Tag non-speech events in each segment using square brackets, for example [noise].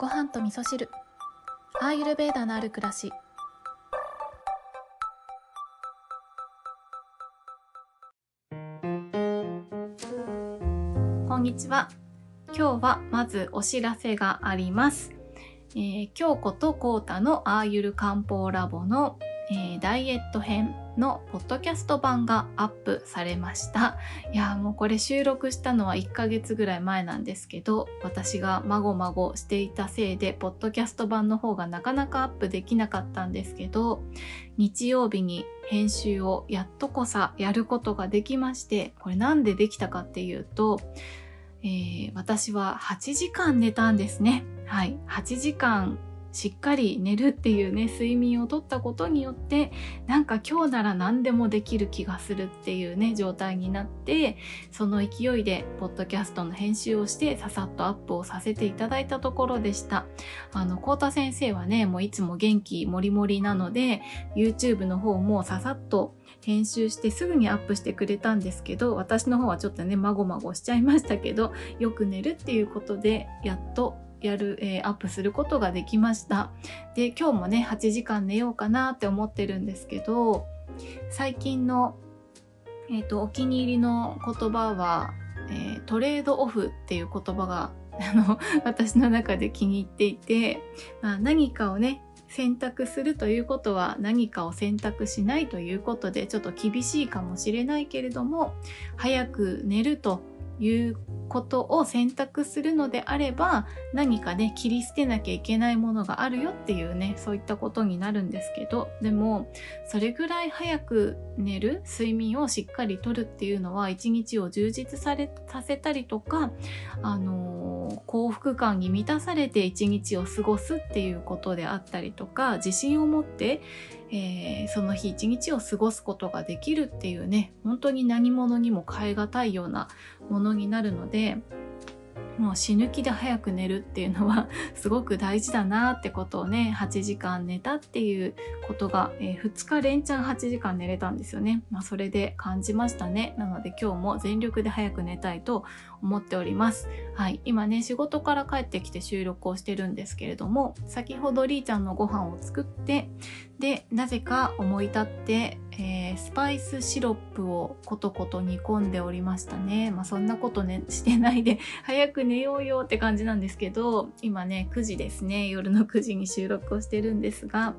ご飯と味噌汁。アーユルベーダのある暮らし。こんにちは。今日はまずお知らせがあります。えー、京子とコータのアーユル漢方ラボのえー、ダイエット編。のポッドキャスト版がアップされました。いやもうこれ収録したのは1ヶ月ぐらい前なんですけど、私がまごまごしていたせいで、ポッドキャスト版の方がなかなかアップできなかったんですけど、日曜日に編集をやっとこさやることができまして、これなんでできたかっていうと、えー、私は8時間寝たんですね。はい。8時間しっかり寝るっていうね睡眠をとったことによってなんか今日なら何でもできる気がするっていうね状態になってその勢いでポッドキャストの編集をしてささっとアップをさせていただいたところでした。あのコータ先生はねもういつも元気もりもりなので YouTube の方もささっと編集してすぐにアップしてくれたんですけど私の方はちょっとねまごまごしちゃいましたけどよく寝るっていうことでやっとやる、えー、アップすることができました。で、今日もね、8時間寝ようかなって思ってるんですけど、最近の、え、ー、と、お気に入りの言葉は、えー、トレードオフっていう言葉が、[laughs] 私の中で気に入っていて、まあ、何かをね、選択するということは何かを選択しないということでちょっと厳しいかもしれないけれども早く寝るということを選択するのであれば何かね切り捨てなきゃいけないものがあるよっていうねそういったことになるんですけどでもそれぐらい早く寝る睡眠をしっかりとるっていうのは一日を充実されさせたりとかあのー、幸福感に満たされて一日を過ごすっていうことであったりとか自信を持ってえー、その日一日を過ごすことができるっていうね本当に何者にも代え難いようなものになるのででもう死ぬ気で早く寝るっていうのは [laughs] すごく大事だなってことをね8時間寝たっていうことが、えー、2日連チャン8時間寝れたんですよね、まあ、それで感じましたね。なので今日も全力で早く寝たいと思っております。はい。今ね仕事から帰ってきて収録をしてるんですけれども先ほどりーちゃんのご飯を作ってでなぜか思い立ってえー、スパイスシロップをコトコト煮込んでおりましたね。まあそんなことね、[laughs] してないで [laughs] 早く寝ようよって感じなんですけど、今ね、9時ですね。夜の9時に収録をしてるんですが、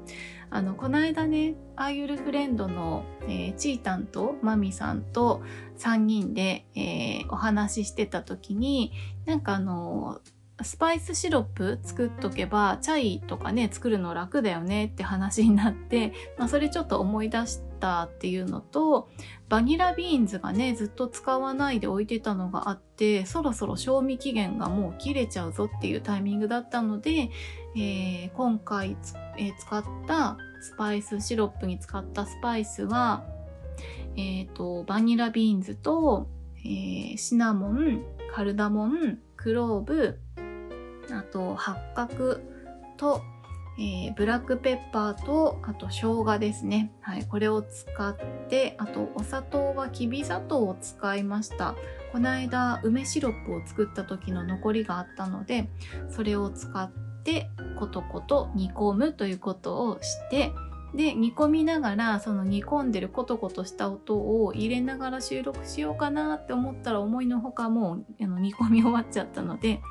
あの、この間ね、アーユルフレンドの、えー、チータンとマミさんと3人で、えー、お話ししてた時に、なんかあの、スパイスシロップ作っとけばチャイとかね作るの楽だよねって話になって、まあ、それちょっと思い出してたっていうのとバニラビーンズがねずっと使わないで置いてたのがあってそろそろ賞味期限がもう切れちゃうぞっていうタイミングだったので、えー、今回、えー、使ったスパイスシロップに使ったスパイスは、えーと、バニラビーンズと、えー、シナモンカルダモンクローブあと八角と、えー、ブラックペッパーとあと生姜ですね、はい、これを使ってあとお砂糖はきび砂糖を使いました。この間梅シロップを作った時の残りがあったのでそれを使ってコトコト煮込むということをしてで煮込みながらその煮込んでるコトコトした音を入れながら収録しようかなって思ったら思いのほかもうあの煮込み終わっちゃったので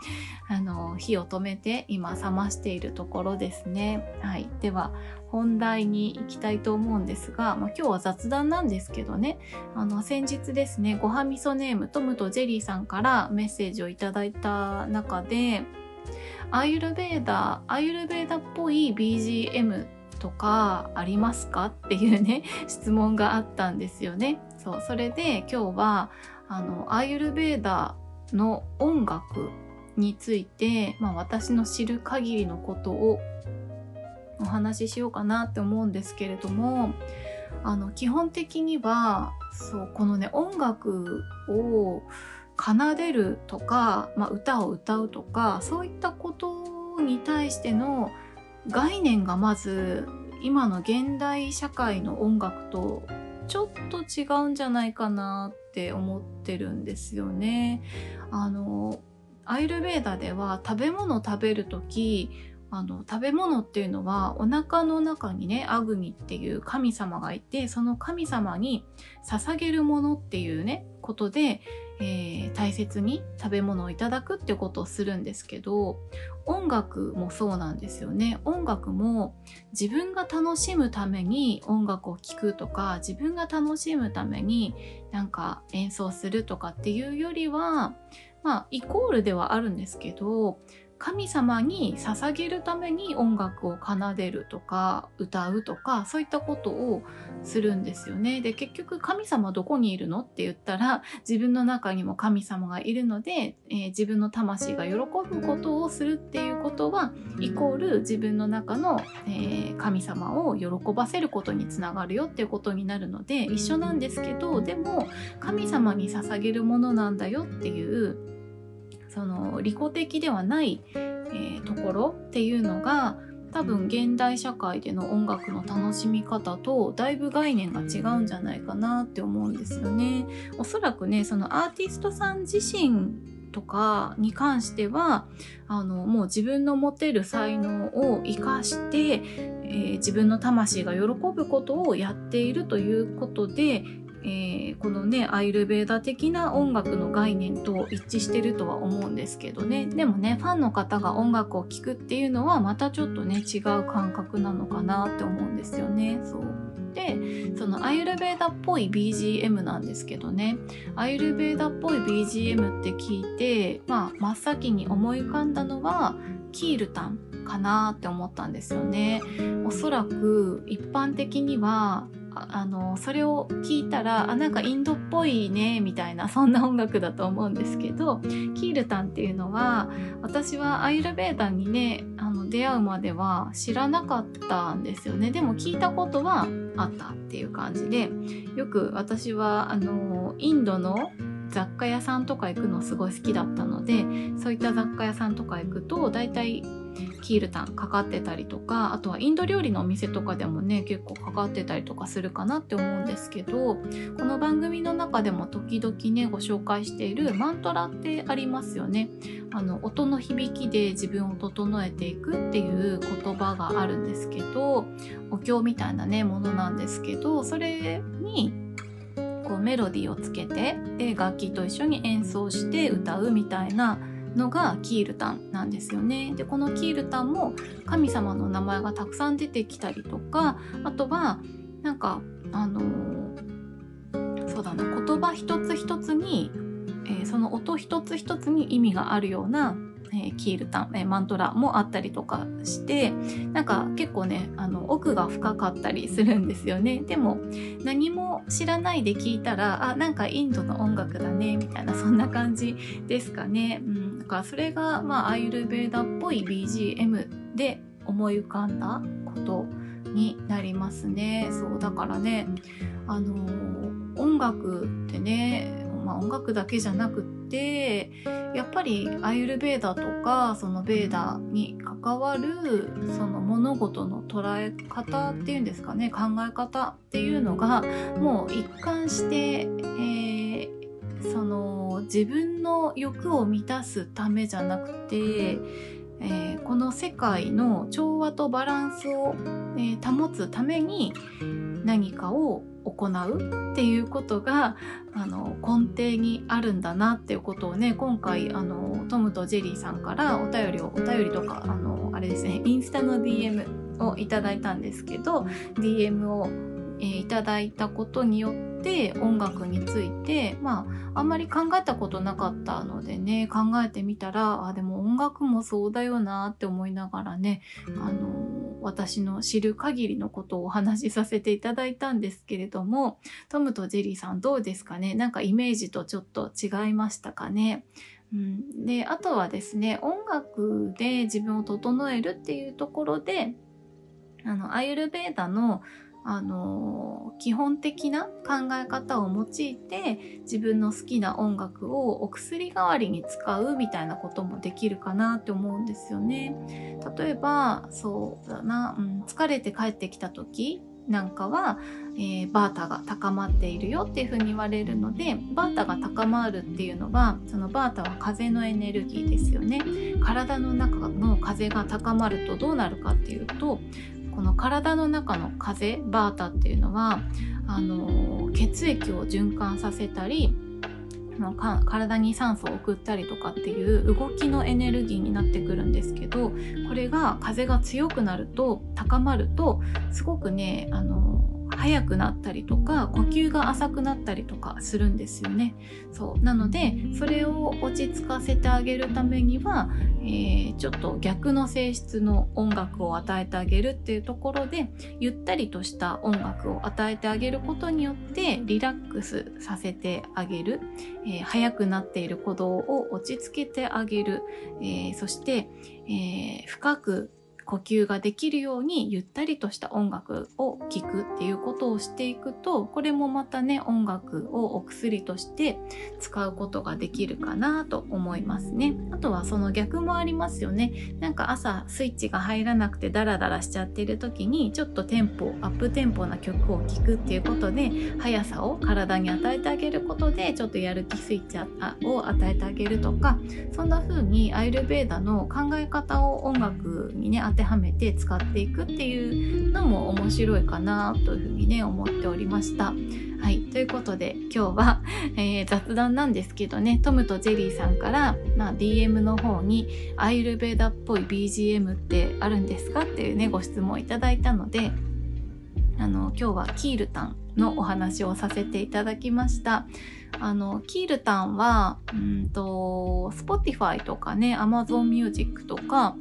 あの火を止めて今冷ましているところですね。はい、では本題に行きたいと思うんですが、まあ、今日は雑談なんですけどねあの先日ですねごはみそネームトムとジェリーさんからメッセージをいただいた中でアーユルベーダアーユルベーダっぽい BGM とかありますか？っていうね [laughs] 質問があったんですよね。そうそれで今日はあのアーユルベーダの音楽について、まあ、私の知る限りのことをお話ししようかなって思うんですけれどもあの基本的にはそうこのね音楽を奏でるとか、まあ、歌を歌うとかそういったことに対しての概念がまず今の現代社会の音楽とちょっと違うんじゃないかなって思ってるんですよね。あのアイルベーダでは食べ物食べる時あの食べ物っていうのはお腹の中にねアグニっていう神様がいてその神様に捧げるものっていうねことで、えー、大切に食べ物をいただくってことをするんですけど音楽もそうなんですよね。音楽も自分が楽しむために音楽を聴くとか自分が楽しむためになんか演奏するとかっていうよりはまあイコールではあるんですけど神様に捧げるために音楽を奏でるとか歌うとかそういったことをするんですよね。で結局神様どこにいるのって言ったら自分の中にも神様がいるので、えー、自分の魂が喜ぶことをするっていうことはイコール自分の中の、えー、神様を喜ばせることにつながるよっていうことになるので一緒なんですけどでも神様に捧げるものなんだよっていうその利己的ではない、えー、ところっていうのが多分現代社会での音楽の楽しみ方とだいぶ概念が違うんじゃないかなって思うんですよね。おそらくねそのアーティストさん自身とかに関してはあのもう自分の持てる才能を生かして、えー、自分の魂が喜ぶことをやっているということでえー、このねアイルベーダ的な音楽の概念と一致してるとは思うんですけどねでもねファンの方が音楽を聴くっていうのはまたちょっとね違う感覚なのかなって思うんですよね。そうでそのアイルベーダっぽい BGM なんですけどねアイルベーダっぽい BGM って聞いて、まあ、真っ先に思い浮かんだのはキールタンかなって思ったんですよね。おそらく一般的にはあのそれを聞いたらあなんかインドっぽいねみたいなそんな音楽だと思うんですけどキールタンっていうのは私はアイルベーダにねあの出会うまでは知らなかったんですよね。でも聞いたことはあったっていう感じでよく私はあのインドの雑貨屋さんとか行くのすごい好きだったのでそういった雑貨屋さんとか行くと大体キールタンかかってたりとかあとはインド料理のお店とかでもね結構かかってたりとかするかなって思うんですけどこの番組の中でも時々ねご紹介しているマントラってありますよね。あの音の響きで自分を整えていくっていう言葉があるんですけどお経みたいなねものなんですけどそれにこうメロディーをつけてで楽器と一緒に演奏して歌うみたいなのがキールタンなんですよね。でこのキールタンも神様の名前がたくさん出てきたりとかあとはなんかあのー、そうだな言葉一つ一つに、えー、その音一つ一つに意味があるようなえー、キールタン、えー、マントラもあったりとかしてなんか結構ねあの奥が深かったりするんですよね。でも何も知らないで聞いたらあなんかインドの音楽だねみたいなそんな感じですかね、うん、だからそれがまあアイルベーダっぽい BGM で思い浮かんだことになりますね。そうだからねあのー、音楽ってねまあ、音楽だけじゃなくってやっぱりアイルベーダとかそのベーダに関わるその物事の捉え方っていうんですかね考え方っていうのがもう一貫して、えー、その自分の欲を満たすためじゃなくてえー、この世界の調和とバランスを、えー、保つために何かを行うっていうことがあの根底にあるんだなっていうことをね今回あのトムとジェリーさんからお便りをお便りとかあのあれですねインスタの DM をいただいたんですけど DM を、えー、いただいたことによって音楽についてまああんまり考えたことなかったのでね考えてみたらあでも音楽もそうだよなって思いながらねあの私の知る限りのことをお話しさせていただいたんですけれどもトムとジェリーさんどうですかね？なんかイメージとちょっと違いましたかね？うん、であとはですね音楽で自分を整えるっていうところであのアイルベーダのあの基本的な考え方を用いて自分の好きな音楽をお薬代わりに使うみたいなこともできるかなって思うんですよね。例えばそうだな、うん、疲れて帰ってきた時なんかは、えー、バータが高まっているよっていうふうに言われるのでバータが高まるっていうのはそのバータは風のエネルギーですよね体の中の風が高まるとどうなるかっていうとこの体の中の風バータっていうのはあの血液を循環させたりの体に酸素を送ったりとかっていう動きのエネルギーになってくるんですけどこれが風が強くなると高まるとすごくねあの速くなったりとか呼吸が浅くなったりとかするんですよね。そう。なのでそれを落ち着かせてあげるためには、えー、ちょっと逆の性質の音楽を与えてあげるっていうところでゆったりとした音楽を与えてあげることによってリラックスさせてあげる、えー、速くなっている鼓動を落ち着けてあげる、えー、そして、え深く呼吸ができるようにゆったりとした音楽を聴くっていうことをしていくとこれもまたね音楽をお薬として使うことができるかなと思いますね。あとはその逆もありますよね。なんか朝スイッチが入らなくてダラダラしちゃってる時にちょっとテンポアップテンポな曲を聴くっていうことで速さを体に与えてあげることでちょっとやる気スイッチを与えてあげるとかそんな風にアイルベーダの考え方を音楽にね当ててはめて使っていくっていうのも面白いかなというふうにね思っておりました。はい。ということで、今日は、[laughs] えー、雑談なんですけどね、トムとジェリーさんから、まあ、DM の方に、アイルベーダっぽい BGM ってあるんですかっていうね、ご質問をいただいたので、あの、今日はキールタンのお話をさせていただきました。あの、キールタンは、うんと、Spotify とかね、Amazon Music とか、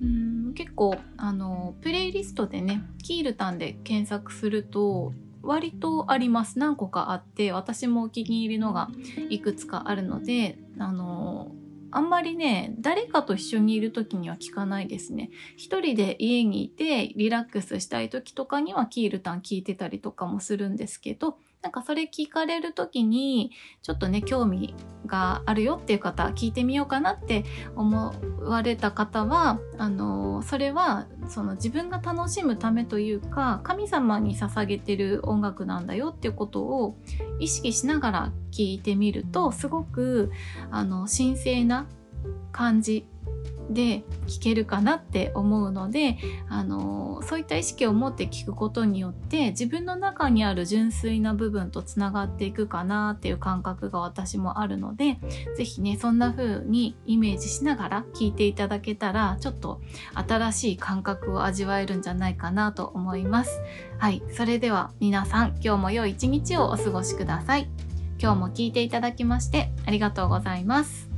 うん結構あのプレイリストでねキールタンで検索すると割とあります。何個かあって私もお気に入りのがいくつかあるのであのあんまりね誰かと一緒にいる時には聞かないですね。一人で家にいてリラックスしたい時とかにはキールタン聞いてたりとかもするんですけどなんかそれ聞かれる時にちょっとね興味があるよっていう方聞いてみようかなって思われた方はあのそれはその自分が楽しむためというか神様に捧げてる音楽なんだよっていうことを意識しながら聞いてみるとすごくあの神聖な感じで聞けるかなって思うのであのそういった意識を持って聞くことによって自分の中にある純粋な部分とつながっていくかなっていう感覚が私もあるので是非ねそんな風にイメージしながら聞いていただけたらちょっと新しい感覚を味わえるんじゃないかなと思います。はい、それでは皆さん今日も良い一日をお過ごしください。今日も聞いていただきましてありがとうございます。